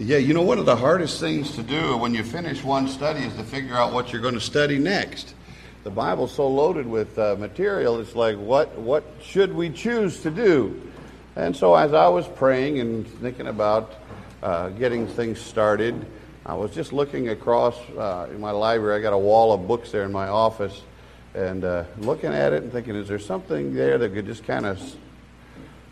Yeah, you know, one of the hardest things to do when you finish one study is to figure out what you're going to study next. The Bible's so loaded with uh, material, it's like, what, what should we choose to do? And so, as I was praying and thinking about uh, getting things started, I was just looking across uh, in my library. I got a wall of books there in my office, and uh, looking at it and thinking, is there something there that could just kind of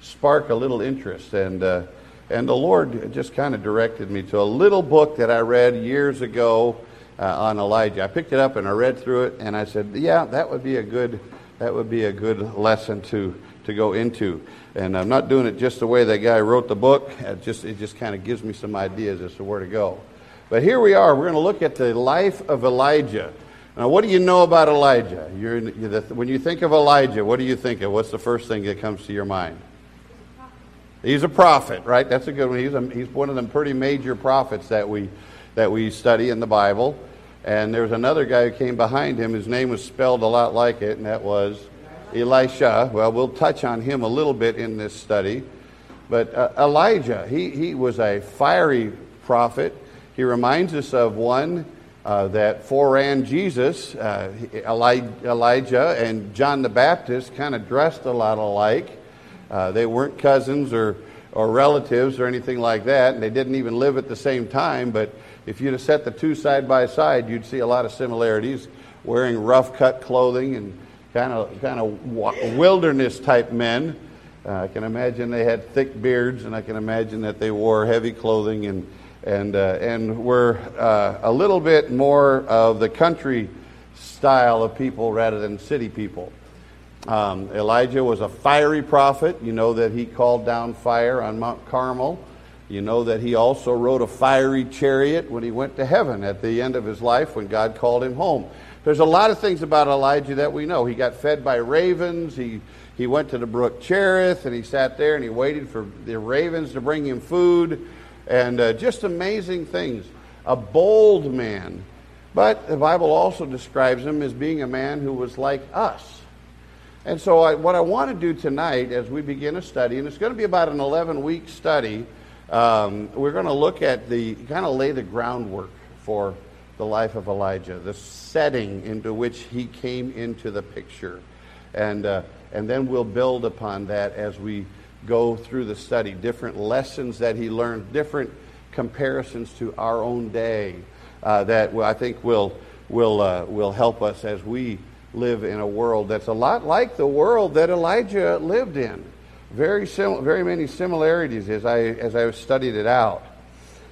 spark a little interest? And uh, and the Lord just kind of directed me to a little book that I read years ago uh, on Elijah. I picked it up and I read through it, and I said, "Yeah, that would be a good that would be a good lesson to to go into." And I'm not doing it just the way that guy wrote the book. It just it just kind of gives me some ideas as to where to go. But here we are. We're going to look at the life of Elijah. Now, what do you know about Elijah? You're, you're the, when you think of Elijah, what do you think of? What's the first thing that comes to your mind? He's a prophet, right? That's a good one. He's, a, he's one of them pretty major prophets that we, that we study in the Bible. And there's another guy who came behind him. His name was spelled a lot like it, and that was Elisha. Well, we'll touch on him a little bit in this study. But uh, Elijah, he, he was a fiery prophet. He reminds us of one uh, that foreran Jesus. Uh, Elijah and John the Baptist kind of dressed a lot alike. Uh, they weren't cousins or, or relatives or anything like that, and they didn't even live at the same time. But if you'd have set the two side by side, you'd see a lot of similarities. Wearing rough cut clothing and kind of kind of wilderness type men. Uh, I can imagine they had thick beards, and I can imagine that they wore heavy clothing and and uh, and were uh, a little bit more of the country style of people rather than city people. Um, Elijah was a fiery prophet. You know that he called down fire on Mount Carmel. You know that he also rode a fiery chariot when he went to heaven at the end of his life when God called him home. There's a lot of things about Elijah that we know. He got fed by ravens. He, he went to the brook Cherith and he sat there and he waited for the ravens to bring him food. And uh, just amazing things. A bold man. But the Bible also describes him as being a man who was like us. And so, I, what I want to do tonight as we begin a study, and it's going to be about an 11 week study, um, we're going to look at the kind of lay the groundwork for the life of Elijah, the setting into which he came into the picture. And, uh, and then we'll build upon that as we go through the study, different lessons that he learned, different comparisons to our own day uh, that I think will, will, uh, will help us as we live in a world that's a lot like the world that Elijah lived in. Very, sim- very many similarities as I, as I studied it out.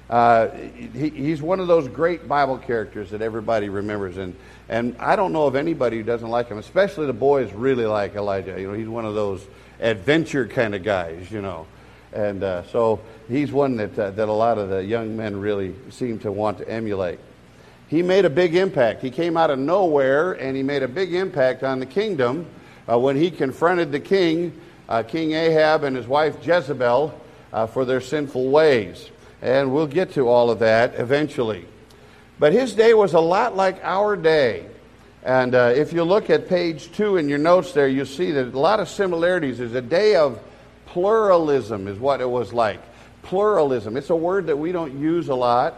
Uh, he, he's one of those great Bible characters that everybody remembers. And, and I don't know of anybody who doesn't like him, especially the boys really like Elijah. You know, he's one of those adventure kind of guys, you know. And uh, so he's one that, uh, that a lot of the young men really seem to want to emulate he made a big impact. He came out of nowhere and he made a big impact on the kingdom uh, when he confronted the king, uh, King Ahab, and his wife Jezebel uh, for their sinful ways. And we'll get to all of that eventually. But his day was a lot like our day. And uh, if you look at page two in your notes there, you'll see that a lot of similarities. There's a day of pluralism, is what it was like. Pluralism. It's a word that we don't use a lot.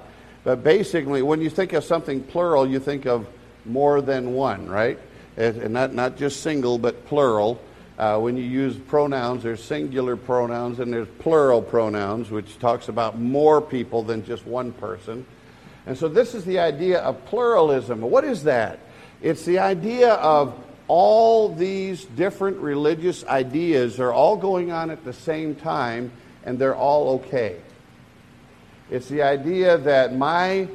But basically, when you think of something plural, you think of more than one, right? And not, not just single, but plural. Uh, when you use pronouns, there's singular pronouns and there's plural pronouns, which talks about more people than just one person. And so this is the idea of pluralism. What is that? It's the idea of all these different religious ideas are all going on at the same time and they're all okay. It's the idea that my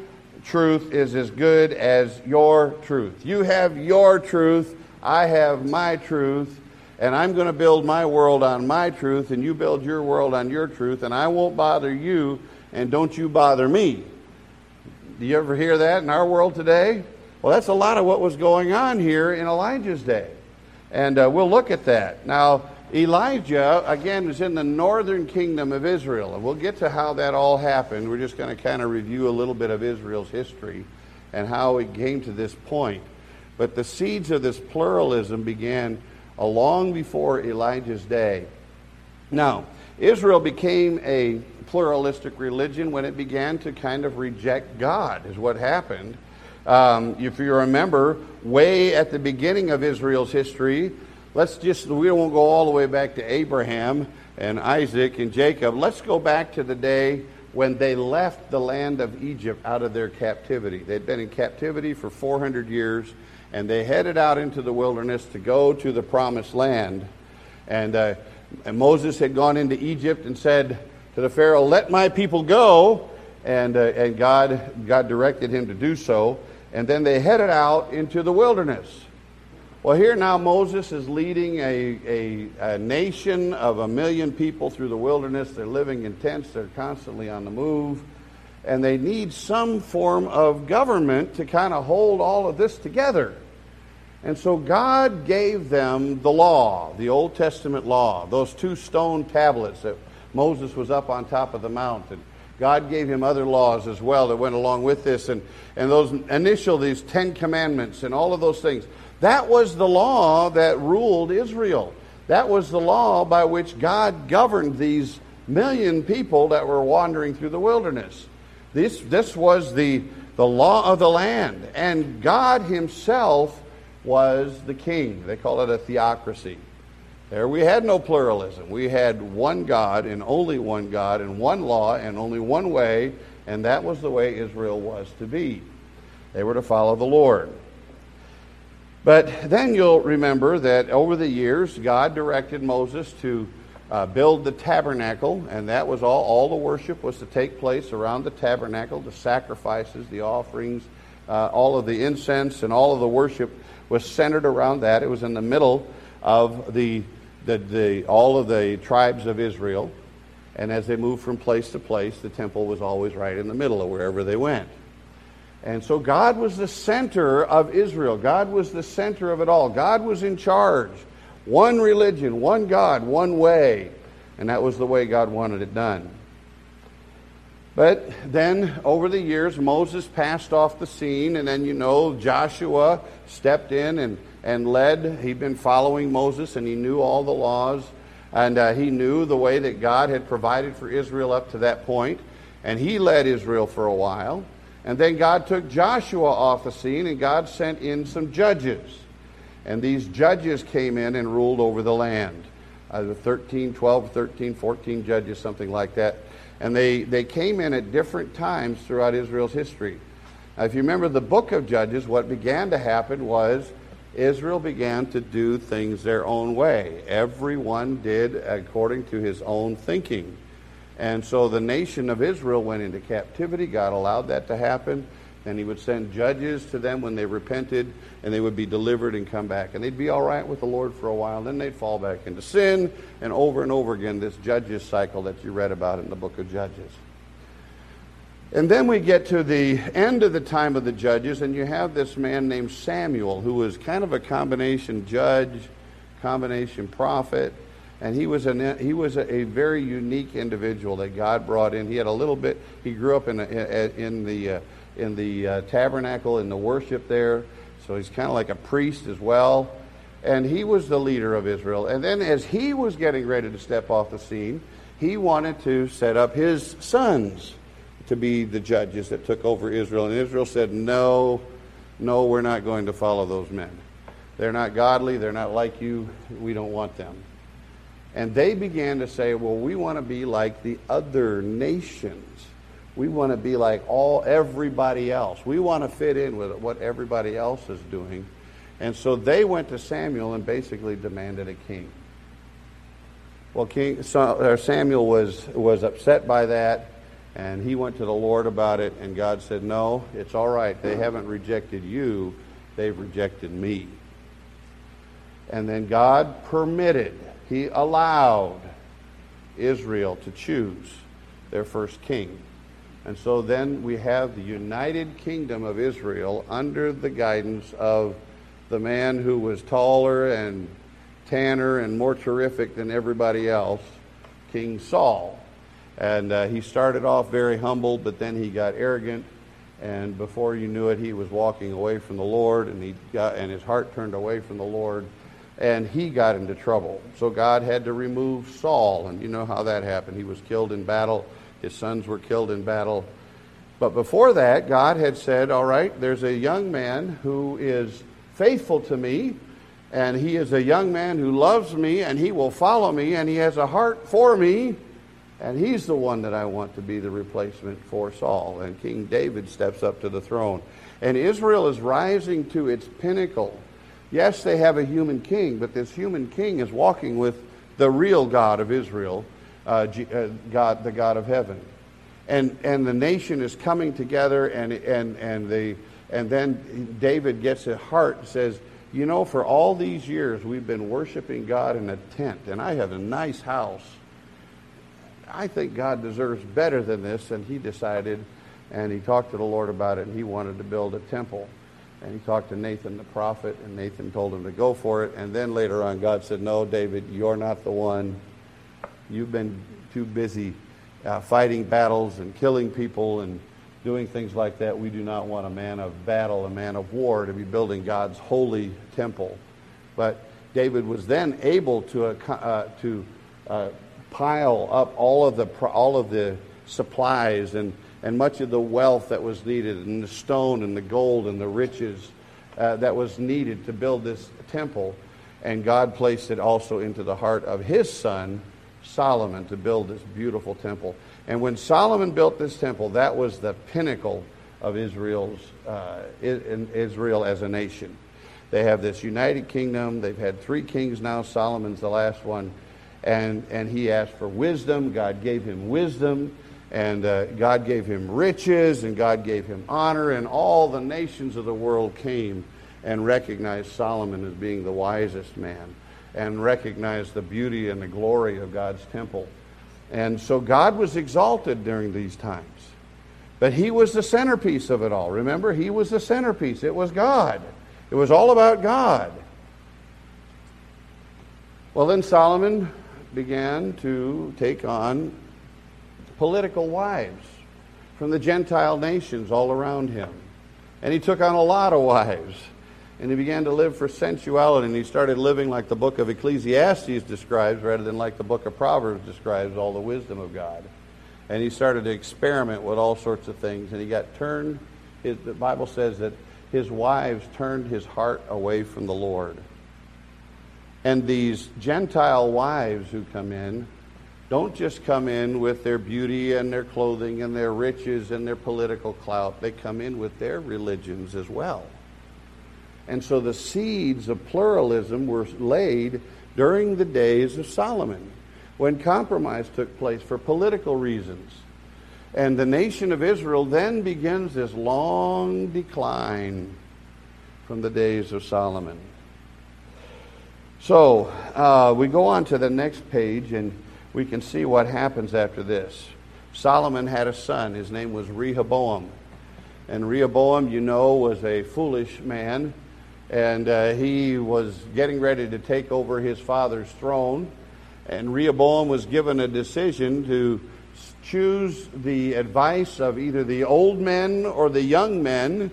truth is as good as your truth. You have your truth, I have my truth, and I'm going to build my world on my truth, and you build your world on your truth, and I won't bother you, and don't you bother me. Do you ever hear that in our world today? Well, that's a lot of what was going on here in Elijah's day. And uh, we'll look at that. Now, Elijah, again, was in the northern kingdom of Israel. And we'll get to how that all happened. We're just going to kind of review a little bit of Israel's history and how it came to this point. But the seeds of this pluralism began a long before Elijah's day. Now, Israel became a pluralistic religion when it began to kind of reject God, is what happened. Um, if you remember, way at the beginning of Israel's history, let's just, we won't go all the way back to Abraham and Isaac and Jacob. Let's go back to the day when they left the land of Egypt out of their captivity. They'd been in captivity for 400 years, and they headed out into the wilderness to go to the promised land. And, uh, and Moses had gone into Egypt and said to the Pharaoh, Let my people go. And, uh, and God, God directed him to do so. And then they headed out into the wilderness. Well, here now Moses is leading a, a, a, nation of a million people through the wilderness. They're living in tents, they're constantly on the move, and they need some form of government to kind of hold all of this together. And so God gave them the law, the Old Testament law, those two stone tablets that Moses was up on top of the mountain. God gave him other laws as well that went along with this, and, and those initial, these Ten Commandments, and all of those things. That was the law that ruled Israel. That was the law by which God governed these million people that were wandering through the wilderness. This, this was the, the law of the land. And God Himself was the king. They call it a theocracy. There we had no pluralism. We had one God and only one God and one law and only one way, and that was the way Israel was to be. They were to follow the Lord. But then you'll remember that over the years, God directed Moses to uh, build the tabernacle, and that was all. All the worship was to take place around the tabernacle, the sacrifices, the offerings, uh, all of the incense, and all of the worship was centered around that. It was in the middle of the, the, the all of the tribes of Israel. And as they moved from place to place, the temple was always right in the middle of wherever they went. And so God was the center of Israel. God was the center of it all. God was in charge. One religion, one God, one way. And that was the way God wanted it done. But then, over the years, Moses passed off the scene, and then you know Joshua stepped in and, and led. He'd been following Moses, and he knew all the laws, and uh, he knew the way that God had provided for Israel up to that point, and he led Israel for a while. And then God took Joshua off the scene and God sent in some judges. And these judges came in and ruled over the land. Uh, the 13, 12, 13, 14 judges, something like that. And they, they came in at different times throughout Israel's history. Now, if you remember the book of Judges, what began to happen was Israel began to do things their own way. Everyone did according to his own thinking. And so the nation of Israel went into captivity. God allowed that to happen. And he would send judges to them when they repented, and they would be delivered and come back. And they'd be all right with the Lord for a while. Then they'd fall back into sin, and over and over again, this judges cycle that you read about in the book of Judges. And then we get to the end of the time of the judges, and you have this man named Samuel, who was kind of a combination judge, combination prophet, and he was, an, he was a, a, very unique individual that God brought in. He had a little bit, he grew up in, a, in the, uh, in the uh, tabernacle, in the worship there, so he's kind of like a priest as well. And he was the leader of Israel. And then as he was getting ready to step off the scene, he wanted to set up his sons to be the judges that took over Israel. And Israel said, No, no, we're not going to follow those men. They're not godly, they're not like you, we don't want them. And they began to say, well, we want to be like the other nations. We want to be like all everybody else. We want to fit in with what everybody else is doing. And so they went to Samuel and basically demanded a king. Well, King Samuel was was upset by that, and he went to the Lord about it. And God said, "No, it's all right. They haven't rejected you; they've rejected me." And then God permitted he allowed Israel to choose their first king. And so then we have the United Kingdom of Israel under the guidance of the man who was taller and tanner and more terrific than everybody else, King Saul. And uh, he started off very humble, but then he got arrogant. And before you knew it, he was walking away from the Lord, and he got and his heart turned away from the Lord and he got into trouble. So God had to remove Saul, and you know how that happened. He was killed in battle His sons were killed in battle. But before that, God had said, All right, there's a young man who is faithful to me, and he is a young man who loves me, and he will follow me, and he has a heart for me, and he's the one that I want to be the replacement for Saul. And King David steps up to the throne. And Israel is rising to its pinnacle. Yes, they have a human king, but this human king is walking with the real God of Israel, uh, uh God, the God of heaven. And, and the nation is coming together, and, and, and, the, and then David gets a heart and says, You know, for all these years we've been worshiping God in a tent, and I have a nice house. I think God deserves better than this. And he decided, and he talked to the Lord about it, and he wanted to build a temple. And he talked to Nathan the prophet, and Nathan told him to go for it. And then later on, God said, No, David, you're not the one. You've been too busy uh, fighting battles and killing people and doing things like that. We do not want a man of battle, a man of war, to be building God's holy temple. But David was then able to, uh, uh to uh, pile up all of the, all of the supplies and and much of the wealth that was needed, and the stone and the gold and the riches uh, that was needed to build this temple. And God placed it also into the heart of his son, Solomon, to build this beautiful temple. And when Solomon built this temple, that was the pinnacle of Israel's uh, Israel as a nation. They have this united kingdom. They've had three kings now. Solomon's the last one. And, and he asked for wisdom. God gave him wisdom and uh, God gave him riches, and God gave him honor, and all the nations of the world came and recognized Solomon as being the wisest man, and recognized the beauty and the glory of God's temple. And so God was exalted during these times. But he was the centerpiece of it all. Remember, he was the centerpiece. It was God. It was all about God. Well, then Solomon began to take on political wives from the Gentile nations all around him. And he took on a lot of wives. And he began to live for sensuality, and he started living like the book of Ecclesiastes describes rather than like the book of Proverbs describes all the wisdom of God. And he started to experiment with all sorts of things, and he got turned. His, the Bible says that his wives turned his heart away from the Lord. And these Gentile wives who come in don't just come in with their beauty and their clothing and their riches and their political clout. They come in with their religions as well. And so the seeds of pluralism were laid during the days of Solomon when compromise took place for political reasons. And the nation of Israel then begins this long decline from the days of Solomon. So uh, we go on to the next page, and we can see what happens after this. Solomon had a son. His name was Rehoboam. And Rehoboam, you know, was a foolish man. And uh, he was getting ready to take over his father's throne. And Rehoboam was given a decision to choose the advice of either the old men or the young men.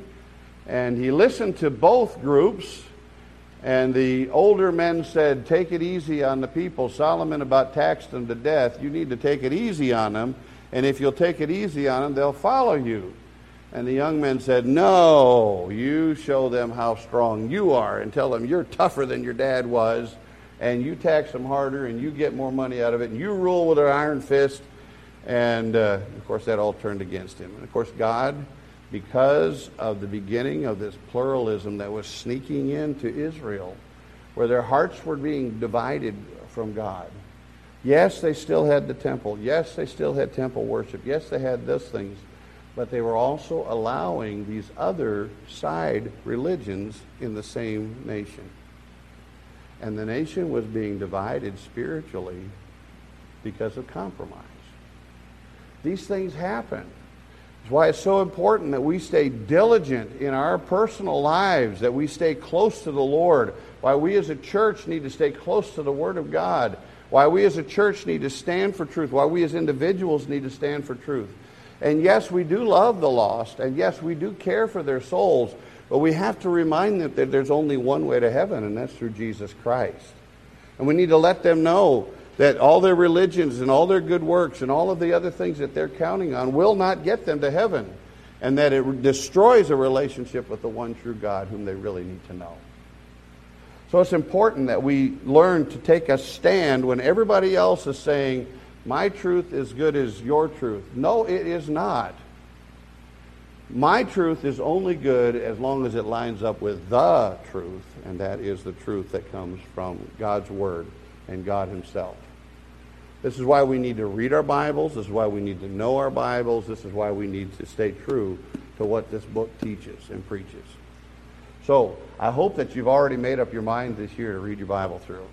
And he listened to both groups and the older men said, Take it easy on the people. Solomon about taxed them to death. You need to take it easy on them. And if you'll take it easy on them, they'll follow you. And the young men said, No, you show them how strong you are and tell them you're tougher than your dad was. And you tax them harder and you get more money out of it. And you rule with an iron fist. And uh, of course, that all turned against him. And of course, God because of the beginning of this pluralism that was sneaking into Israel, where their hearts were being divided from God. Yes, they still had the temple. Yes, they still had temple worship. Yes, they had those things. But they were also allowing these other side religions in the same nation. And the nation was being divided spiritually because of compromise. These things happen. Why it's so important that we stay diligent in our personal lives, that we stay close to the Lord. Why we as a church need to stay close to the Word of God. Why we as a church need to stand for truth. Why we as individuals need to stand for truth. And yes, we do love the lost. And yes, we do care for their souls. But we have to remind them that there's only one way to heaven, and that's through Jesus Christ. And we need to let them know that all their religions and all their good works and all of the other things that they're counting on will not get them to heaven, and that it destroys a relationship with the one true God whom they really need to know. So it's important that we learn to take a stand when everybody else is saying, My truth is good as your truth. No, it is not. My truth is only good as long as it lines up with the truth, and that is the truth that comes from God's Word and God Himself. This is why we need to read our Bibles. This is why we need to know our Bibles. This is why we need to stay true to what this book teaches and preaches. So, I hope that you've already made up your mind this year to read your Bible through.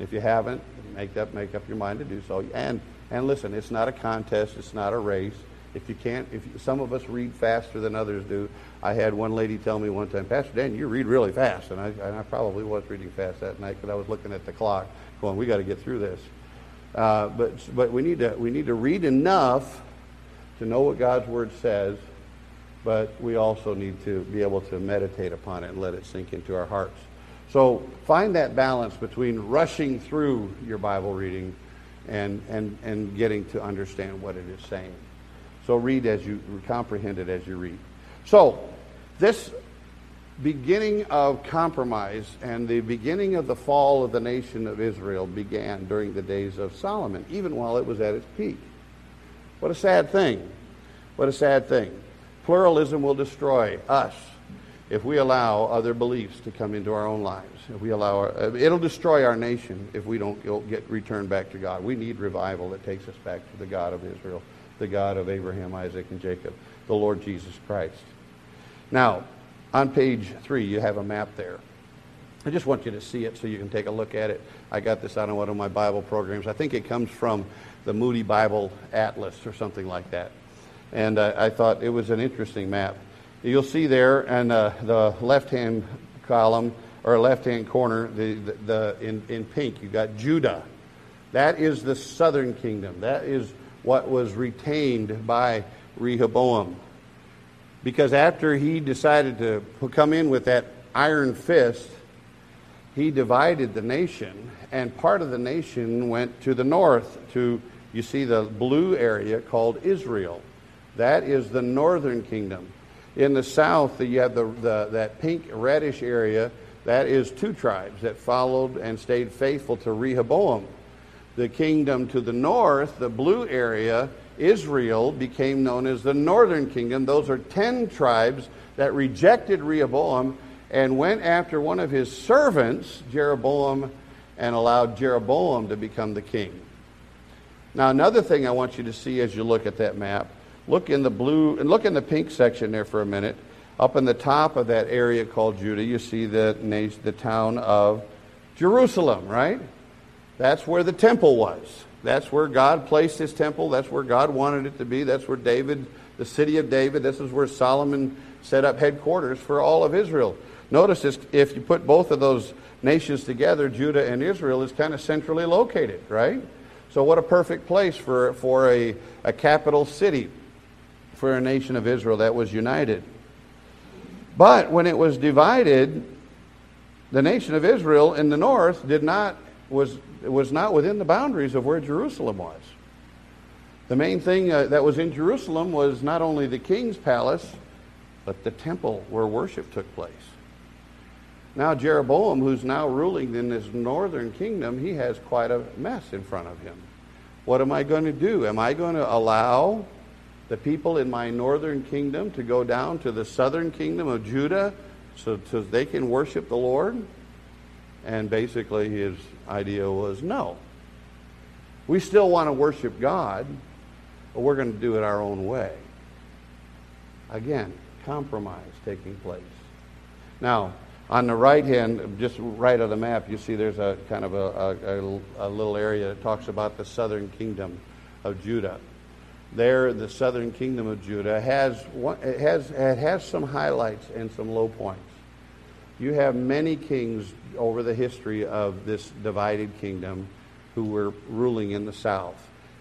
If you haven't, make up make up your mind to do so. And and listen, it's not a contest. It's not a race. If you can't, if you, some of us read faster than others do. I had one lady tell me one time, Pastor Dan, you read really fast, and I, and I probably was reading fast that night because I was looking at the clock, going, we got to get through this. Uh, but but we need to we need to read enough to know what God's word says, but we also need to be able to meditate upon it and let it sink into our hearts. So find that balance between rushing through your Bible reading and and and getting to understand what it is saying. So read as you comprehend it as you read. So this beginning of compromise and the beginning of the fall of the nation of Israel began during the days of Solomon, even while it was at its peak. What a sad thing. What a sad thing. Pluralism will destroy us if we allow other beliefs to come into our own lives. If we allow our, uh, it'll destroy our nation if we don't get returned back to God. We need revival that takes us back to the God of Israel, the God of Abraham, Isaac, and Jacob, the Lord Jesus Christ. Now, on page three, you have a map there. I just want you to see it so you can take a look at it. I got this out of one of my Bible programs. I think it comes from the Moody Bible Atlas or something like that. And uh, I thought it was an interesting map. You'll see there in uh, the left-hand column or left-hand corner, the, the, the, in, in pink, you got Judah. That is the southern kingdom. That is what was retained by Rehoboam because after he decided to come in with that iron fist, he divided the nation, and part of the nation went to the north to, you see, the blue area called Israel. That is the northern kingdom. In the south, you have the, the, that pink reddish area. That is two tribes that followed and stayed faithful to Rehoboam. The kingdom to the north, the blue area, Israel became known as the northern kingdom. Those are 10 tribes that rejected Rehoboam and went after one of his servants, Jeroboam, and allowed Jeroboam to become the king. Now, another thing I want you to see as you look at that map, look in the blue and look in the pink section there for a minute. Up in the top of that area called Judah, you see the, the town of Jerusalem, right? That's where the temple was. That's where God placed his temple. That's where God wanted it to be. That's where David, the city of David, this is where Solomon set up headquarters for all of Israel. Notice this, if you put both of those nations together, Judah and Israel is kind of centrally located, right? So, what a perfect place for, for a, a capital city for a nation of Israel that was united. But when it was divided, the nation of Israel in the north did not was was not within the boundaries of where Jerusalem was. The main thing uh, that was in Jerusalem was not only the king's palace, but the temple where worship took place. Now, Jeroboam, who's now ruling in this northern kingdom, he has quite a mess in front of him. What am I going to do? Am I going to allow the people in my northern kingdom to go down to the southern kingdom of Judah so, so they can worship the Lord? And basically, his idea was no. We still want to worship God, but we're going to do it our own way. Again, compromise taking place. Now, on the right hand, just right of the map, you see there's a kind of a, a, a little area that talks about the southern kingdom of Judah. There, the southern kingdom of Judah has, it has, it has some highlights and some low points. You have many kings over the history of this divided kingdom who were ruling in the south.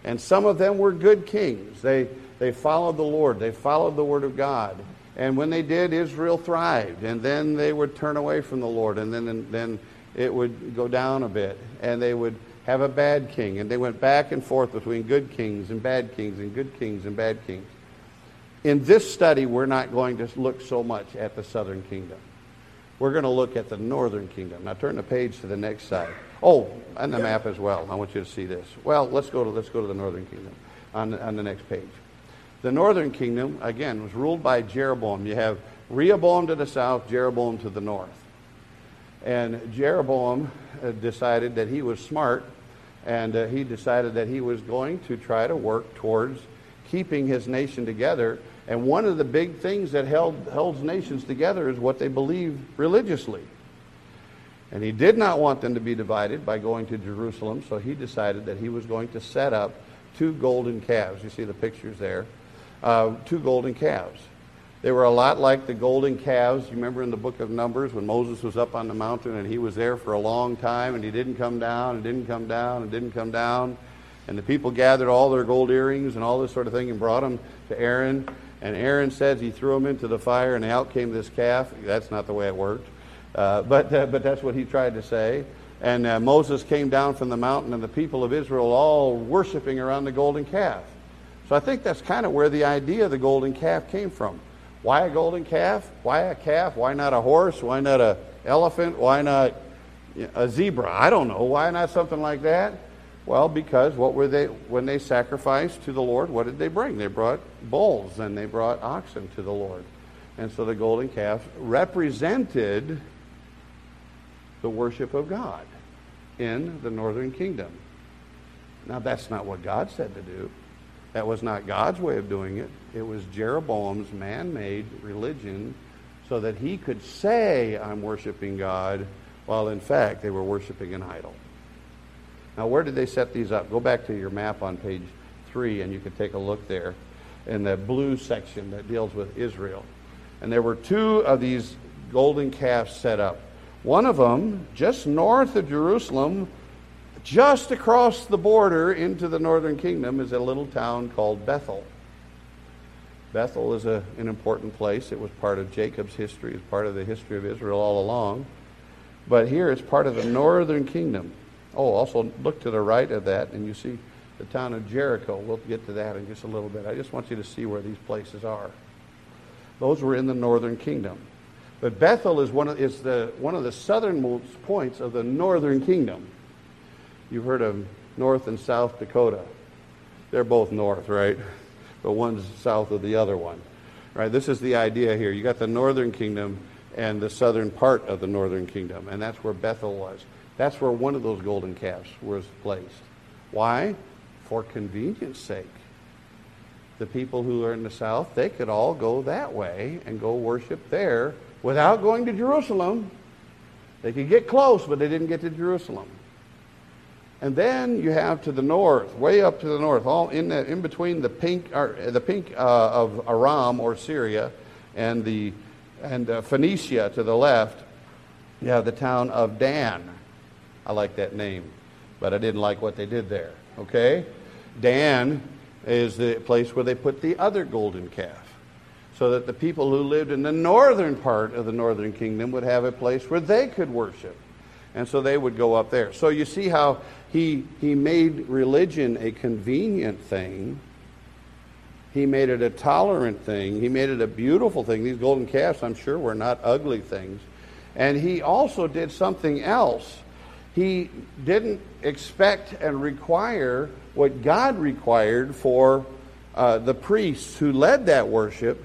And some of them were good kings. They, they followed the Lord, they followed the Word of God. And when they did, Israel thrived. And then they would turn away from the Lord, and then, and then it would go down a bit. And they would have a bad king. And they went back and forth between good kings and bad kings and good kings and bad kings. In this study, we're not going to look so much at the southern kingdom. We're going to look at the northern kingdom. Now turn the page to the next side. Oh, and the map as well. I want you to see this. Well, let's go to let's go to the northern kingdom on the, on the next page. The northern kingdom again was ruled by Jeroboam. You have Rehoboam to the south, Jeroboam to the north. And Jeroboam uh, decided that he was smart, and uh, he decided that he was going to try to work towards keeping his nation together. And one of the big things that held holds nations together is what they believe religiously. And he did not want them to be divided by going to Jerusalem, so he decided that he was going to set up two golden calves. You see the pictures there. Uh, two golden calves. They were a lot like the golden calves. You remember in the book of Numbers when Moses was up on the mountain and he was there for a long time and he didn't come down and didn't come down and didn't come down. And the people gathered all their gold earrings and all this sort of thing and brought them to Aaron. And Aaron says he threw them into the fire and out came this calf. That's not the way it worked. Uh, but, uh, but that's what he tried to say. And uh, Moses came down from the mountain and the people of Israel all worshiping around the golden calf. So I think that's kind of where the idea of the golden calf came from. Why a golden calf? Why a calf? Why not a horse? Why not a elephant? Why not a zebra? I don't know. Why not something like that? Well, because what were they when they sacrificed to the Lord? What did they bring? They brought bulls and they brought oxen to the Lord. And so the golden calf represented the worship of God in the northern kingdom. Now, that's not what God said to do. That was not God's way of doing it. It was Jeroboam's man made religion so that he could say, I'm worshiping God, while in fact they were worshiping an idol. Now, where did they set these up? Go back to your map on page three, and you can take a look there in the blue section that deals with Israel. And there were two of these golden calves set up. One of them, just north of Jerusalem, just across the border into the northern kingdom, is a little town called Bethel. Bethel is a, an important place. It was part of Jacob's history, it's part of the history of Israel all along. But here it's part of the northern kingdom. Oh, also look to the right of that, and you see the town of Jericho. We'll get to that in just a little bit. I just want you to see where these places are. Those were in the northern kingdom. But Bethel is one of, is the, one of the southernmost points of the northern kingdom. You've heard of North and South Dakota. They're both north, right? But one's south of the other one. Right? This is the idea here. You got the northern kingdom and the southern part of the northern kingdom, and that's where Bethel was. That's where one of those golden calves was placed. Why? For convenience sake. The people who are in the south, they could all go that way and go worship there without going to Jerusalem. They could get close, but they didn't get to Jerusalem. And then you have to the north, way up to the north, all in, the, in between the pink, or, the pink uh, of Aram or Syria and, the, and uh, Phoenicia to the left, you have the town of Dan. I like that name, but I didn't like what they did there. Okay? Dan is the place where they put the other golden calf. So that the people who lived in the northern part of the northern kingdom would have a place where they could worship. And so they would go up there. So you see how he, he made religion a convenient thing. He made it a tolerant thing. He made it a beautiful thing. These golden calves, I'm sure, were not ugly things. And he also did something else. He didn't expect and require what God required for uh, the priests who led that worship.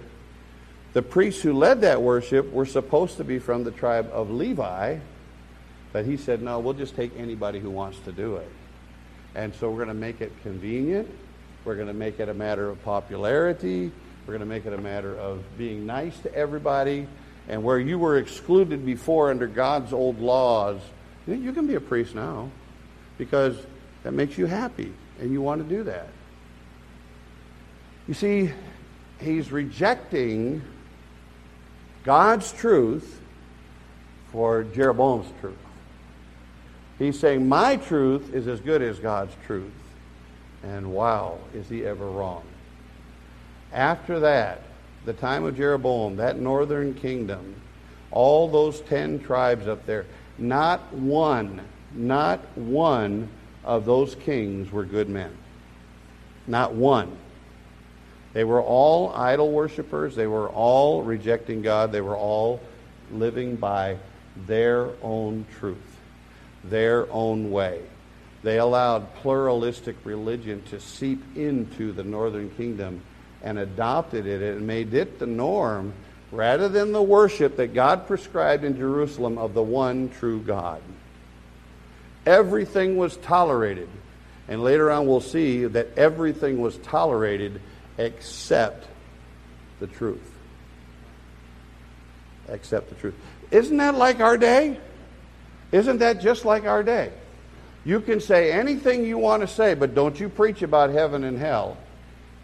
The priests who led that worship were supposed to be from the tribe of Levi, but he said, no, we'll just take anybody who wants to do it. And so we're going to make it convenient. We're going to make it a matter of popularity. We're going to make it a matter of being nice to everybody. And where you were excluded before under God's old laws, you can be a priest now because that makes you happy and you want to do that. You see, he's rejecting God's truth for Jeroboam's truth. He's saying, My truth is as good as God's truth. And wow, is he ever wrong. After that, the time of Jeroboam, that northern kingdom, all those ten tribes up there, not one, not one of those kings were good men. Not one. They were all idol worshippers. They were all rejecting God. They were all living by their own truth, their own way. They allowed pluralistic religion to seep into the northern kingdom and adopted it and made it the norm rather than the worship that God prescribed in Jerusalem of the one true God. Everything was tolerated. And later on, we'll see that everything was tolerated except the truth. Except the truth. Isn't that like our day? Isn't that just like our day? You can say anything you want to say, but don't you preach about heaven and hell.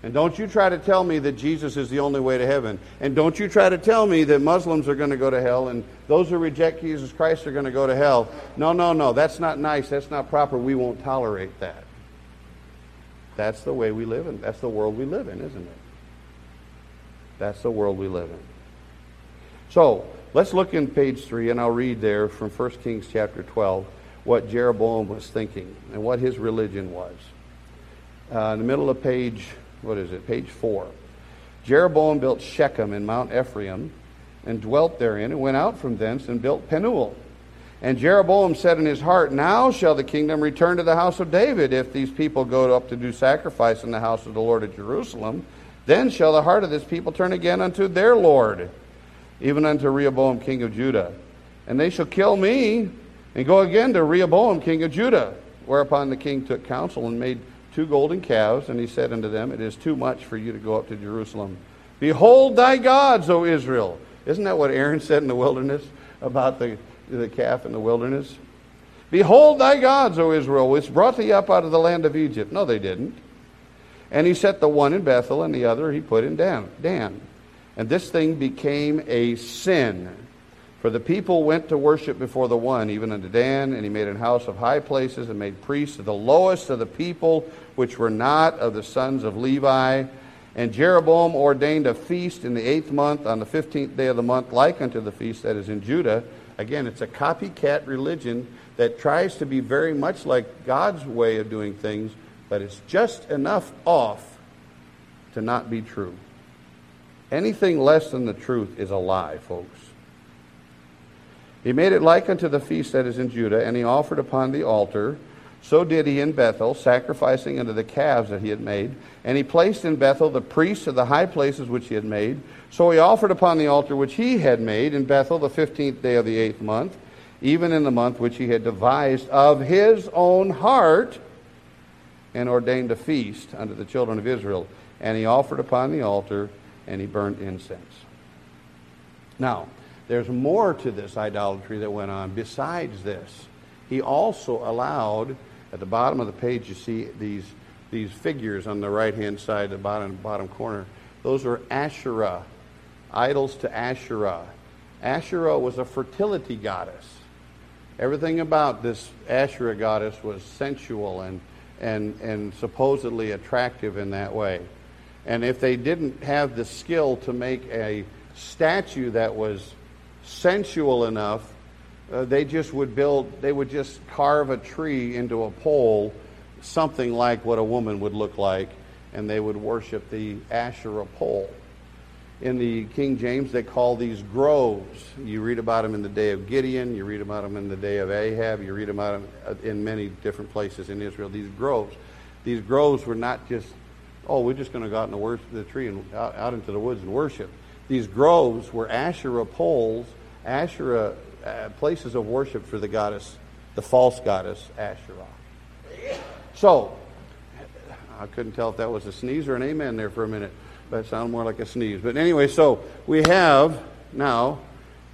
And don't you try to tell me that Jesus is the only way to heaven. And don't you try to tell me that Muslims are going to go to hell and those who reject Jesus Christ are going to go to hell. No, no, no. That's not nice. That's not proper. We won't tolerate that. That's the way we live in. That's the world we live in, isn't it? That's the world we live in. So, let's look in page 3, and I'll read there from 1 Kings chapter 12 what Jeroboam was thinking and what his religion was. Uh, in the middle of page what is it, page 4. Jeroboam built Shechem in Mount Ephraim and dwelt therein, and went out from thence and built Penuel. And Jeroboam said in his heart, Now shall the kingdom return to the house of David, if these people go up to do sacrifice in the house of the Lord at Jerusalem. Then shall the heart of this people turn again unto their Lord, even unto Rehoboam king of Judah. And they shall kill me, and go again to Rehoboam king of Judah. Whereupon the king took counsel and made two golden calves, and he said unto them, It is too much for you to go up to Jerusalem. Behold thy gods, O Israel. Isn't that what Aaron said in the wilderness about the, the calf in the wilderness? Behold thy gods, O Israel, which brought thee up out of the land of Egypt. No, they didn't. And he set the one in Bethel, and the other he put in Dan. Dan. And this thing became a sin for the people went to worship before the one, even unto Dan, and he made an house of high places and made priests of the lowest of the people, which were not of the sons of Levi. And Jeroboam ordained a feast in the eighth month on the fifteenth day of the month, like unto the feast that is in Judah. Again, it's a copycat religion that tries to be very much like God's way of doing things, but it's just enough off to not be true. Anything less than the truth is a lie, folks. He made it like unto the feast that is in Judah, and he offered upon the altar. So did he in Bethel, sacrificing unto the calves that he had made. And he placed in Bethel the priests of the high places which he had made. So he offered upon the altar which he had made in Bethel the fifteenth day of the eighth month, even in the month which he had devised of his own heart, and ordained a feast unto the children of Israel. And he offered upon the altar, and he burnt incense. Now, there's more to this idolatry that went on besides this. He also allowed, at the bottom of the page, you see these, these figures on the right hand side, the bottom, bottom corner. Those are Asherah, idols to Asherah. Asherah was a fertility goddess. Everything about this Asherah goddess was sensual and, and, and supposedly attractive in that way. And if they didn't have the skill to make a statue that was sensual enough, uh, they just would build, they would just carve a tree into a pole, something like what a woman would look like, and they would worship the Asherah pole. In the King James, they call these groves. You read about them in the day of Gideon, you read about them in the day of Ahab, you read about them uh, in many different places in Israel. These groves. These groves were not just, oh, we're just going to go out in the, worship, the tree and out, out into the woods and worship these groves were Asherah poles, Asherah uh, places of worship for the goddess, the false goddess Asherah. So, I couldn't tell if that was a sneeze or an amen there for a minute, but it sounded more like a sneeze. But anyway, so we have now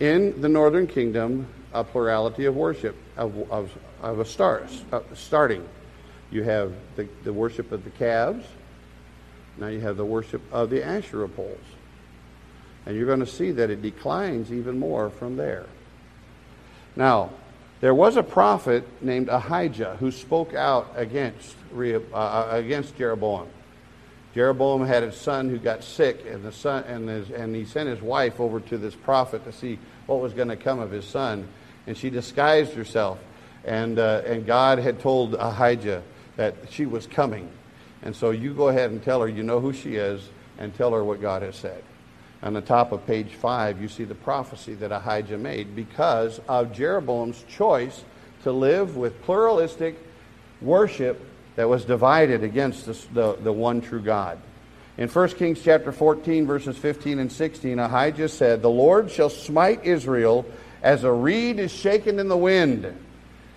in the northern kingdom a plurality of worship of, of, of a start, uh, starting. You have the, the worship of the calves. Now you have the worship of the Asherah poles. And you're going to see that it declines even more from there. Now, there was a prophet named Ahijah who spoke out against, uh, uh, against Jeroboam. Jeroboam had a son who got sick, and, the son, and, his, and he sent his wife over to this prophet to see what was going to come of his son. And she disguised herself And, uh, and God had told Ahijah that she was coming. And so you go ahead and tell her you know who she is and tell her what God has said. On the top of page 5, you see the prophecy that Ahijah made because of Jeroboam's choice to live with pluralistic worship that was divided against the, the, the one true God. In 1 Kings chapter 14, verses 15 and 16, Ahijah said, The Lord shall smite Israel as a reed is shaken in the wind.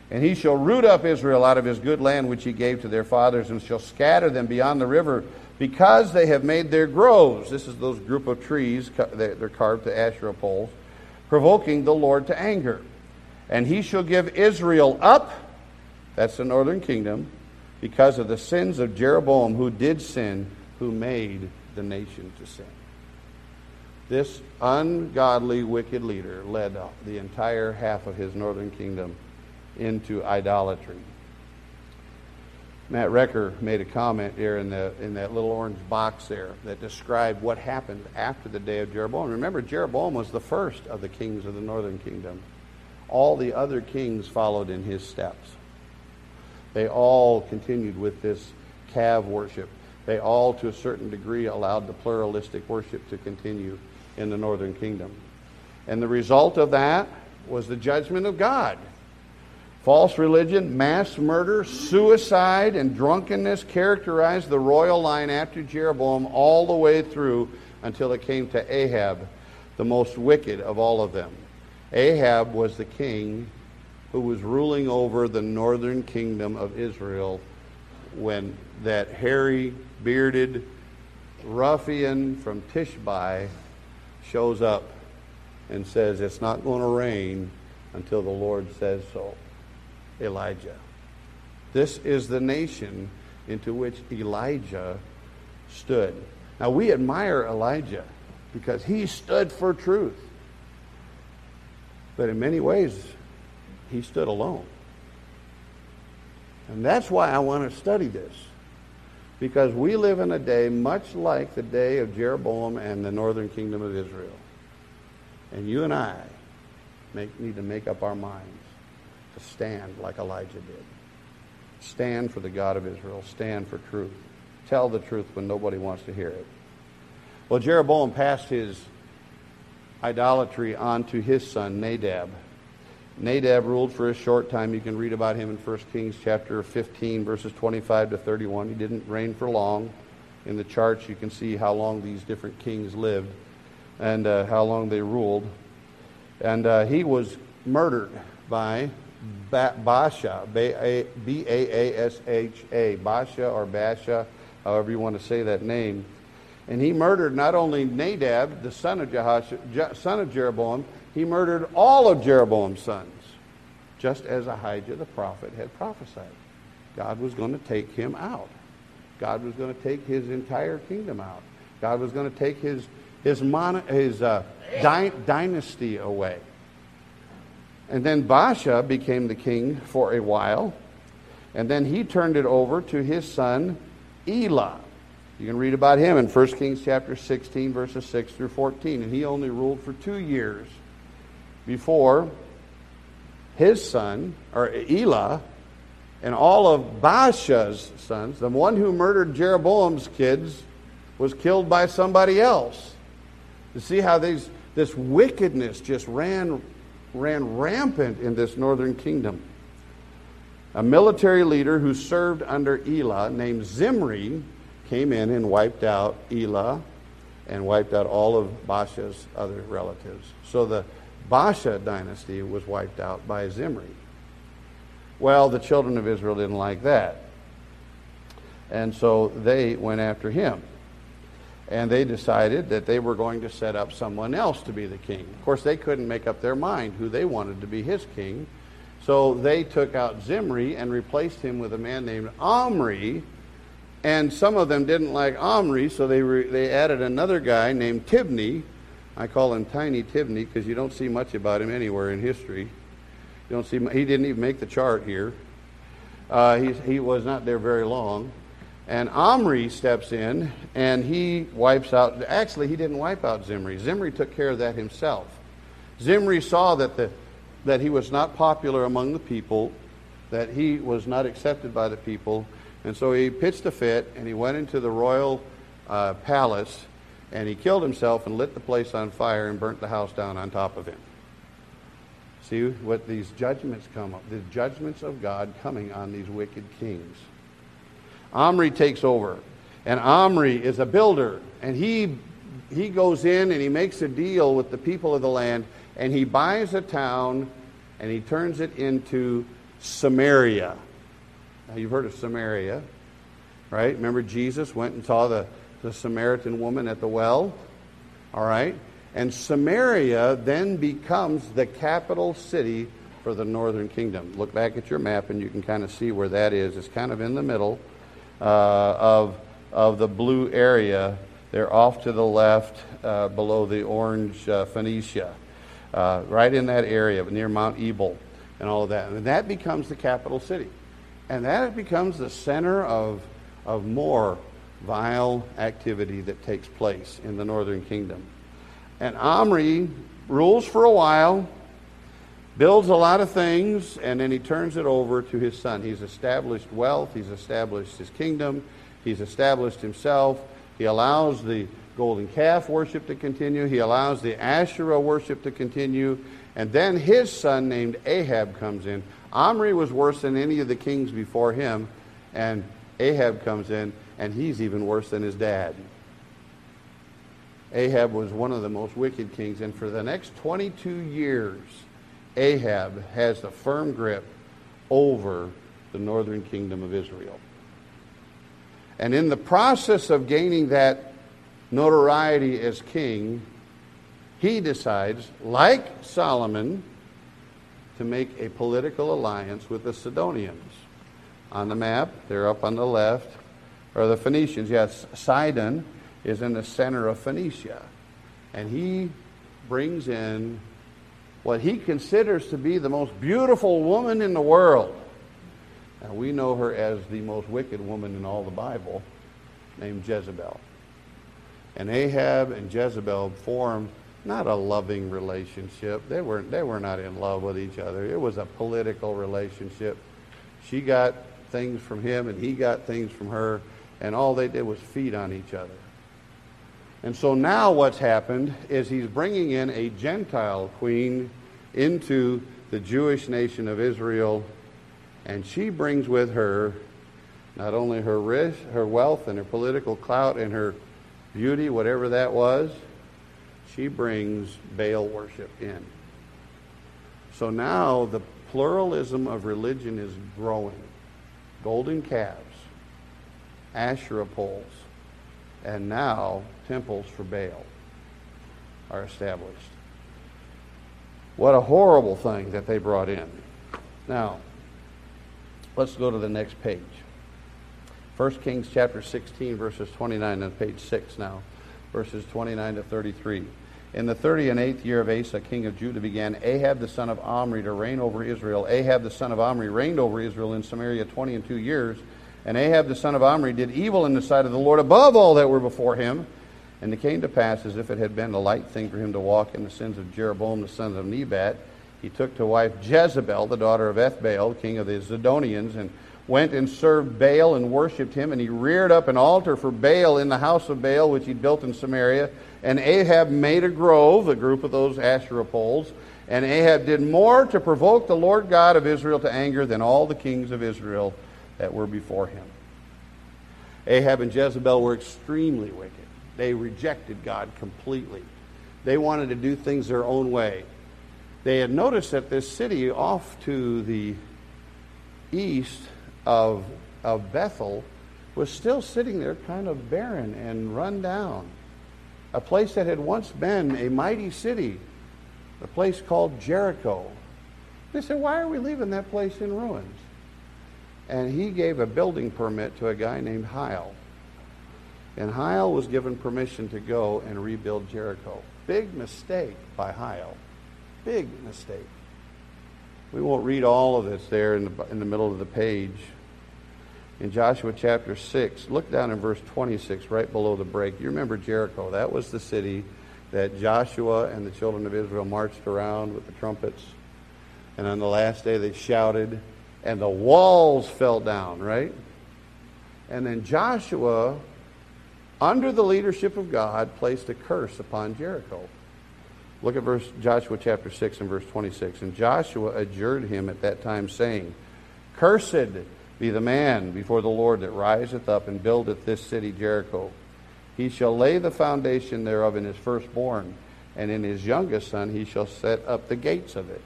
And he shall root up Israel out of his good land which he gave to their fathers, and shall scatter them beyond the river, because they have made their groves. This is those group of trees, they're carved to Asherah poles, provoking the Lord to anger. And he shall give Israel up, that's the northern kingdom, because of the sins of Jeroboam, who did sin, who made the nation to sin. This ungodly, wicked leader led the entire half of his northern kingdom into idolatry. Matt Recker made a comment there in, the, in that little orange box there that described what happened after the day of Jeroboam. Remember, Jeroboam was the first of the kings of the northern kingdom. All the other kings followed in his steps. They all continued with this calf worship. They all, to a certain degree, allowed the pluralistic worship to continue in the northern kingdom. And the result of that was the judgment of God. False religion, mass murder, suicide, and drunkenness characterized the royal line after Jeroboam all the way through until it came to Ahab, the most wicked of all of them. Ahab was the king who was ruling over the northern kingdom of Israel when that hairy, bearded ruffian from Tishbe shows up and says, It's not going to rain until the Lord says so. Elijah. This is the nation into which Elijah stood. Now, we admire Elijah because he stood for truth. But in many ways, he stood alone. And that's why I want to study this. Because we live in a day much like the day of Jeroboam and the northern kingdom of Israel. And you and I make, need to make up our minds to stand like Elijah did. Stand for the God of Israel. Stand for truth. Tell the truth when nobody wants to hear it. Well, Jeroboam passed his idolatry on to his son Nadab. Nadab ruled for a short time. You can read about him in 1 Kings chapter 15, verses 25 to 31. He didn't reign for long. In the charts, you can see how long these different kings lived and uh, how long they ruled. And uh, he was murdered by Baasha, B A A S H A, Basha or Basha, however you want to say that name. And he murdered not only Nadab, the son of, Jehosh, son of Jeroboam, he murdered all of Jeroboam's sons, just as Ahijah the prophet had prophesied. God was going to take him out. God was going to take his entire kingdom out. God was going to take his, his, mon, his uh, dy- dynasty away. And then Baasha became the king for a while. And then he turned it over to his son Elah. You can read about him in 1 Kings chapter 16, verses 6 through 14. And he only ruled for two years before his son, or Elah, and all of Baasha's sons, the one who murdered Jeroboam's kids, was killed by somebody else. You see how these, this wickedness just ran ran rampant in this northern kingdom. A military leader who served under Elah, named Zimri, came in and wiped out Elah and wiped out all of Basha's other relatives. So the Basha dynasty was wiped out by Zimri. Well, the children of Israel didn't like that. And so they went after him and they decided that they were going to set up someone else to be the king. Of course, they couldn't make up their mind who they wanted to be his king. So they took out Zimri and replaced him with a man named Omri. And some of them didn't like Omri, so they, re- they added another guy named Tibni. I call him Tiny Tibni because you don't see much about him anywhere in history. You don't see he didn't even make the chart here. Uh, he was not there very long. And Omri steps in and he wipes out. Actually, he didn't wipe out Zimri. Zimri took care of that himself. Zimri saw that, the, that he was not popular among the people, that he was not accepted by the people. And so he pitched a fit and he went into the royal uh, palace and he killed himself and lit the place on fire and burnt the house down on top of him. See what these judgments come up, the judgments of God coming on these wicked kings. Omri takes over, and Omri is a builder, and he he goes in and he makes a deal with the people of the land, and he buys a town, and he turns it into Samaria. Now you've heard of Samaria, right? Remember Jesus went and saw the, the Samaritan woman at the well? All right? And Samaria then becomes the capital city for the northern kingdom. Look back at your map and you can kind of see where that is. It's kind of in the middle of, of the blue area. They're off to the left uh, below the orange uh, Phoenicia, uh, right in that area near Mount Ebal and all of that. And that becomes the capital city. And that becomes the center of, of more vile activity that takes place in the northern kingdom. And Omri rules for a while, builds a lot of things, and then he turns it over to his son. He's established wealth, he's established his kingdom, he's established himself. He allows the golden calf worship to continue, he allows the Asherah worship to continue, and then his son, named Ahab, comes in. Omri was worse than any of the kings before him, and Ahab comes in, and he's even worse than his dad. Ahab was one of the most wicked kings, and for the next 22 years, Ahab has a firm grip over the northern kingdom of Israel. And in the process of gaining that notoriety as king, he decides, like Solomon, to make a political alliance with the Sidonians. On the map, they're up on the left, or the Phoenicians. Yes, Sidon is in the center of Phoenicia. And he brings in what he considers to be the most beautiful woman in the world. And we know her as the most wicked woman in all the Bible, named Jezebel. And Ahab and Jezebel formed not a loving relationship. They were, they were not in love with each other. It was a political relationship. She got things from him, and he got things from her, and all they did was feed on each other. And so now what's happened is he's bringing in a Gentile queen into the Jewish nation of Israel, and she brings with her not only her rich, her wealth and her political clout and her beauty, whatever that was, she brings Baal worship in. So now the pluralism of religion is growing. Golden calves, Asherah poles, and now temples for Baal are established. What a horrible thing that they brought in. Now, let's go to the next page. 1 Kings chapter 16, verses 29, on page 6 now, verses 29 to 33. In the thirty and eighth year of Asa, king of Judah, began Ahab the son of Omri to reign over Israel. Ahab the son of Omri reigned over Israel in Samaria twenty and two years. And Ahab the son of Omri did evil in the sight of the Lord above all that were before him. And it came to pass, as if it had been a light thing for him to walk in the sins of Jeroboam the son of Nebat, he took to wife Jezebel, the daughter of Ethbaal, king of the Zidonians, and went and served Baal and worshipped him. And he reared up an altar for Baal in the house of Baal, which he built in Samaria. And Ahab made a grove, a group of those Asherah poles. And Ahab did more to provoke the Lord God of Israel to anger than all the kings of Israel that were before him. Ahab and Jezebel were extremely wicked. They rejected God completely. They wanted to do things their own way. They had noticed that this city off to the east of, of Bethel was still sitting there kind of barren and run down. A place that had once been a mighty city, a place called Jericho. They said, Why are we leaving that place in ruins? And he gave a building permit to a guy named Hiel. And Hiel was given permission to go and rebuild Jericho. Big mistake by Hiel. Big mistake. We won't read all of this there in the, in the middle of the page. In Joshua chapter 6, look down in verse 26, right below the break. You remember Jericho. That was the city that Joshua and the children of Israel marched around with the trumpets. And on the last day, they shouted and the walls fell down, right? And then Joshua, under the leadership of God, placed a curse upon Jericho. Look at verse Joshua chapter 6 and verse 26. And Joshua adjured him at that time, saying, Cursed be the man before the Lord that riseth up and buildeth this city Jericho. He shall lay the foundation thereof in his firstborn, and in his youngest son he shall set up the gates of it.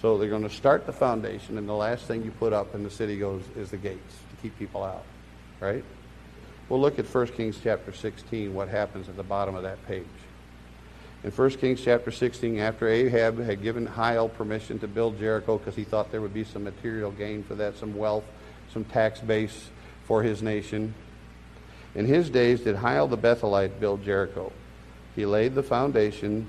So they're going to start the foundation, and the last thing you put up in the city goes is the gates to keep people out, right? We'll look at 1 Kings chapter 16, what happens at the bottom of that page. In 1 Kings chapter 16, after Ahab had given Hiel permission to build Jericho because he thought there would be some material gain for that, some wealth, some tax base for his nation. In his days did Hiel the Bethelite build Jericho. He laid the foundation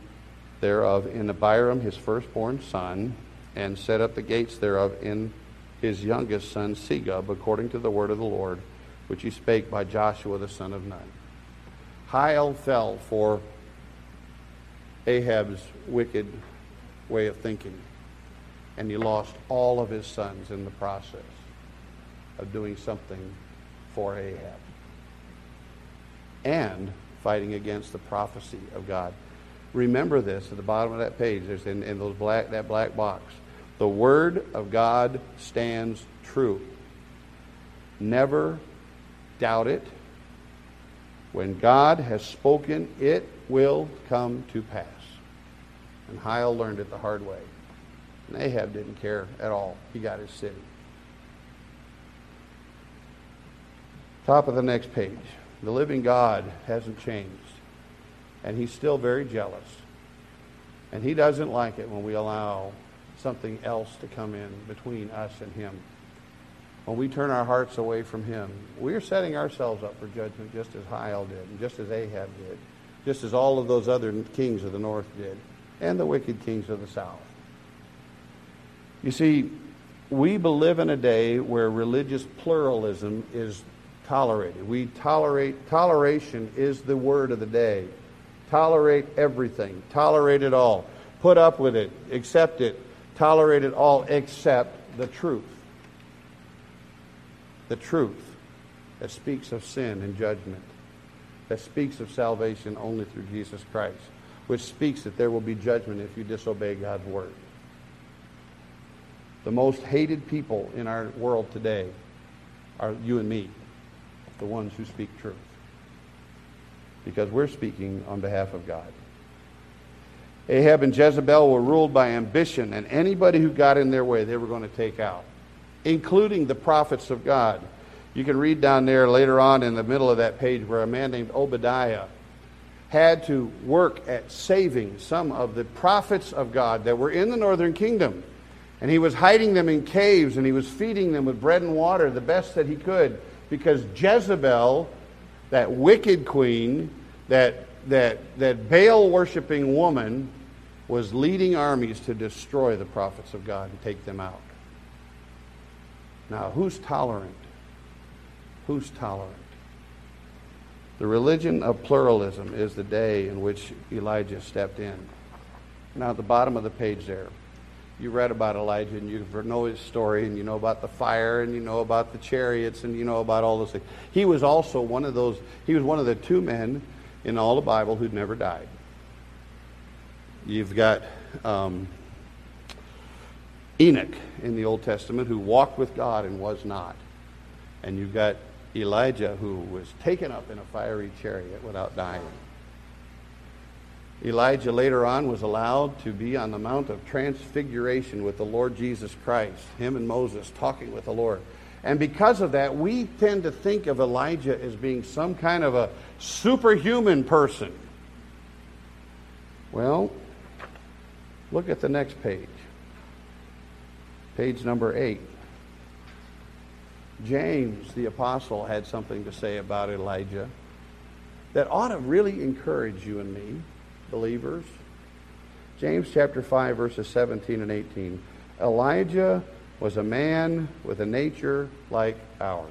thereof in Abiram his firstborn son, and set up the gates thereof in his youngest son Segub, according to the word of the Lord, which he spake by Joshua the son of Nun. Hiel fell for Ahab's wicked way of thinking. And he lost all of his sons in the process of doing something for Ahab and fighting against the prophecy of God. Remember this at the bottom of that page. There's in, in those black that black box. The word of God stands true. Never doubt it. When God has spoken, it will come to pass. And Hiel learned it the hard way. And Ahab didn't care at all. He got his city. Top of the next page. The living God hasn't changed. And he's still very jealous. And he doesn't like it when we allow something else to come in between us and him. When we turn our hearts away from him, we are setting ourselves up for judgment just as Hiel did, and just as Ahab did, just as all of those other kings of the north did and the wicked kings of the south. You see, we live in a day where religious pluralism is tolerated. We tolerate, toleration is the word of the day. Tolerate everything, tolerate it all, put up with it, accept it, tolerate it all except the truth. The truth that speaks of sin and judgment, that speaks of salvation only through Jesus Christ which speaks that there will be judgment if you disobey God's word. The most hated people in our world today are you and me, the ones who speak truth. Because we're speaking on behalf of God. Ahab and Jezebel were ruled by ambition, and anybody who got in their way, they were going to take out, including the prophets of God. You can read down there later on in the middle of that page where a man named Obadiah had to work at saving some of the prophets of God that were in the northern kingdom. And he was hiding them in caves and he was feeding them with bread and water the best that he could because Jezebel, that wicked queen, that, that, that Baal worshiping woman, was leading armies to destroy the prophets of God and take them out. Now, who's tolerant? Who's tolerant? The religion of pluralism is the day in which Elijah stepped in. Now, at the bottom of the page there, you read about Elijah and you know his story and you know about the fire and you know about the chariots and you know about all those things. He was also one of those, he was one of the two men in all the Bible who'd never died. You've got um, Enoch in the Old Testament who walked with God and was not. And you've got Elijah, who was taken up in a fiery chariot without dying. Elijah later on was allowed to be on the Mount of Transfiguration with the Lord Jesus Christ, him and Moses talking with the Lord. And because of that, we tend to think of Elijah as being some kind of a superhuman person. Well, look at the next page. Page number eight. James, the apostle, had something to say about Elijah that ought to really encourage you and me, believers. James chapter 5, verses 17 and 18. Elijah was a man with a nature like ours.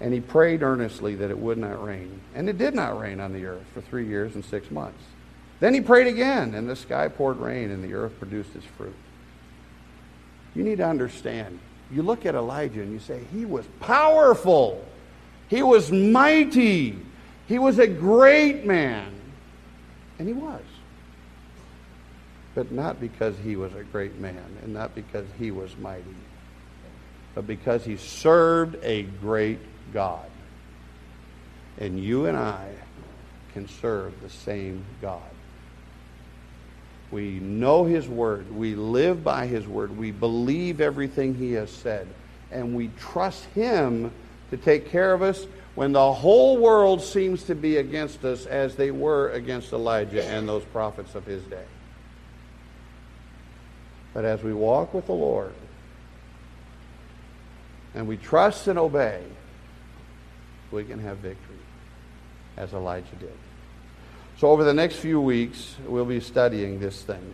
And he prayed earnestly that it would not rain. And it did not rain on the earth for three years and six months. Then he prayed again, and the sky poured rain, and the earth produced its fruit. You need to understand. You look at Elijah and you say, he was powerful. He was mighty. He was a great man. And he was. But not because he was a great man and not because he was mighty, but because he served a great God. And you and I can serve the same God. We know His Word. We live by His Word. We believe everything He has said. And we trust Him to take care of us when the whole world seems to be against us, as they were against Elijah and those prophets of his day. But as we walk with the Lord and we trust and obey, we can have victory, as Elijah did. So, over the next few weeks, we'll be studying this thing.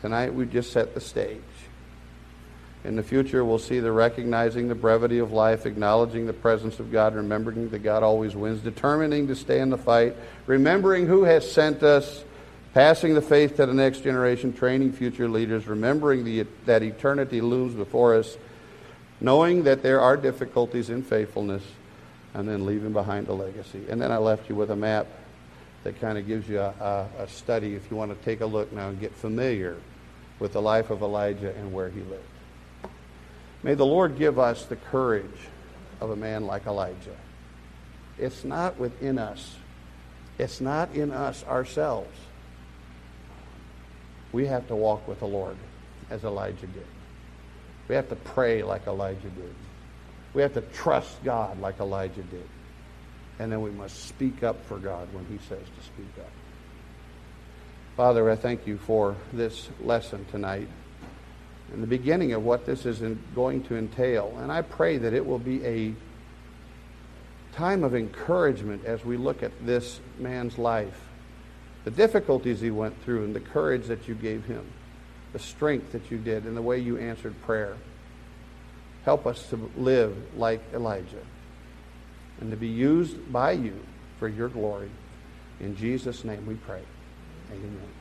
Tonight, we just set the stage. In the future, we'll see the recognizing the brevity of life, acknowledging the presence of God, remembering that God always wins, determining to stay in the fight, remembering who has sent us, passing the faith to the next generation, training future leaders, remembering the, that eternity looms before us, knowing that there are difficulties in faithfulness, and then leaving behind a legacy. And then I left you with a map that kind of gives you a, a, a study if you want to take a look now and get familiar with the life of Elijah and where he lived. May the Lord give us the courage of a man like Elijah. It's not within us, it's not in us ourselves. We have to walk with the Lord as Elijah did. We have to pray like Elijah did. We have to trust God like Elijah did. And then we must speak up for God when he says to speak up. Father, I thank you for this lesson tonight and the beginning of what this is going to entail. And I pray that it will be a time of encouragement as we look at this man's life, the difficulties he went through, and the courage that you gave him, the strength that you did, and the way you answered prayer. Help us to live like Elijah and to be used by you for your glory. In Jesus' name we pray. Amen.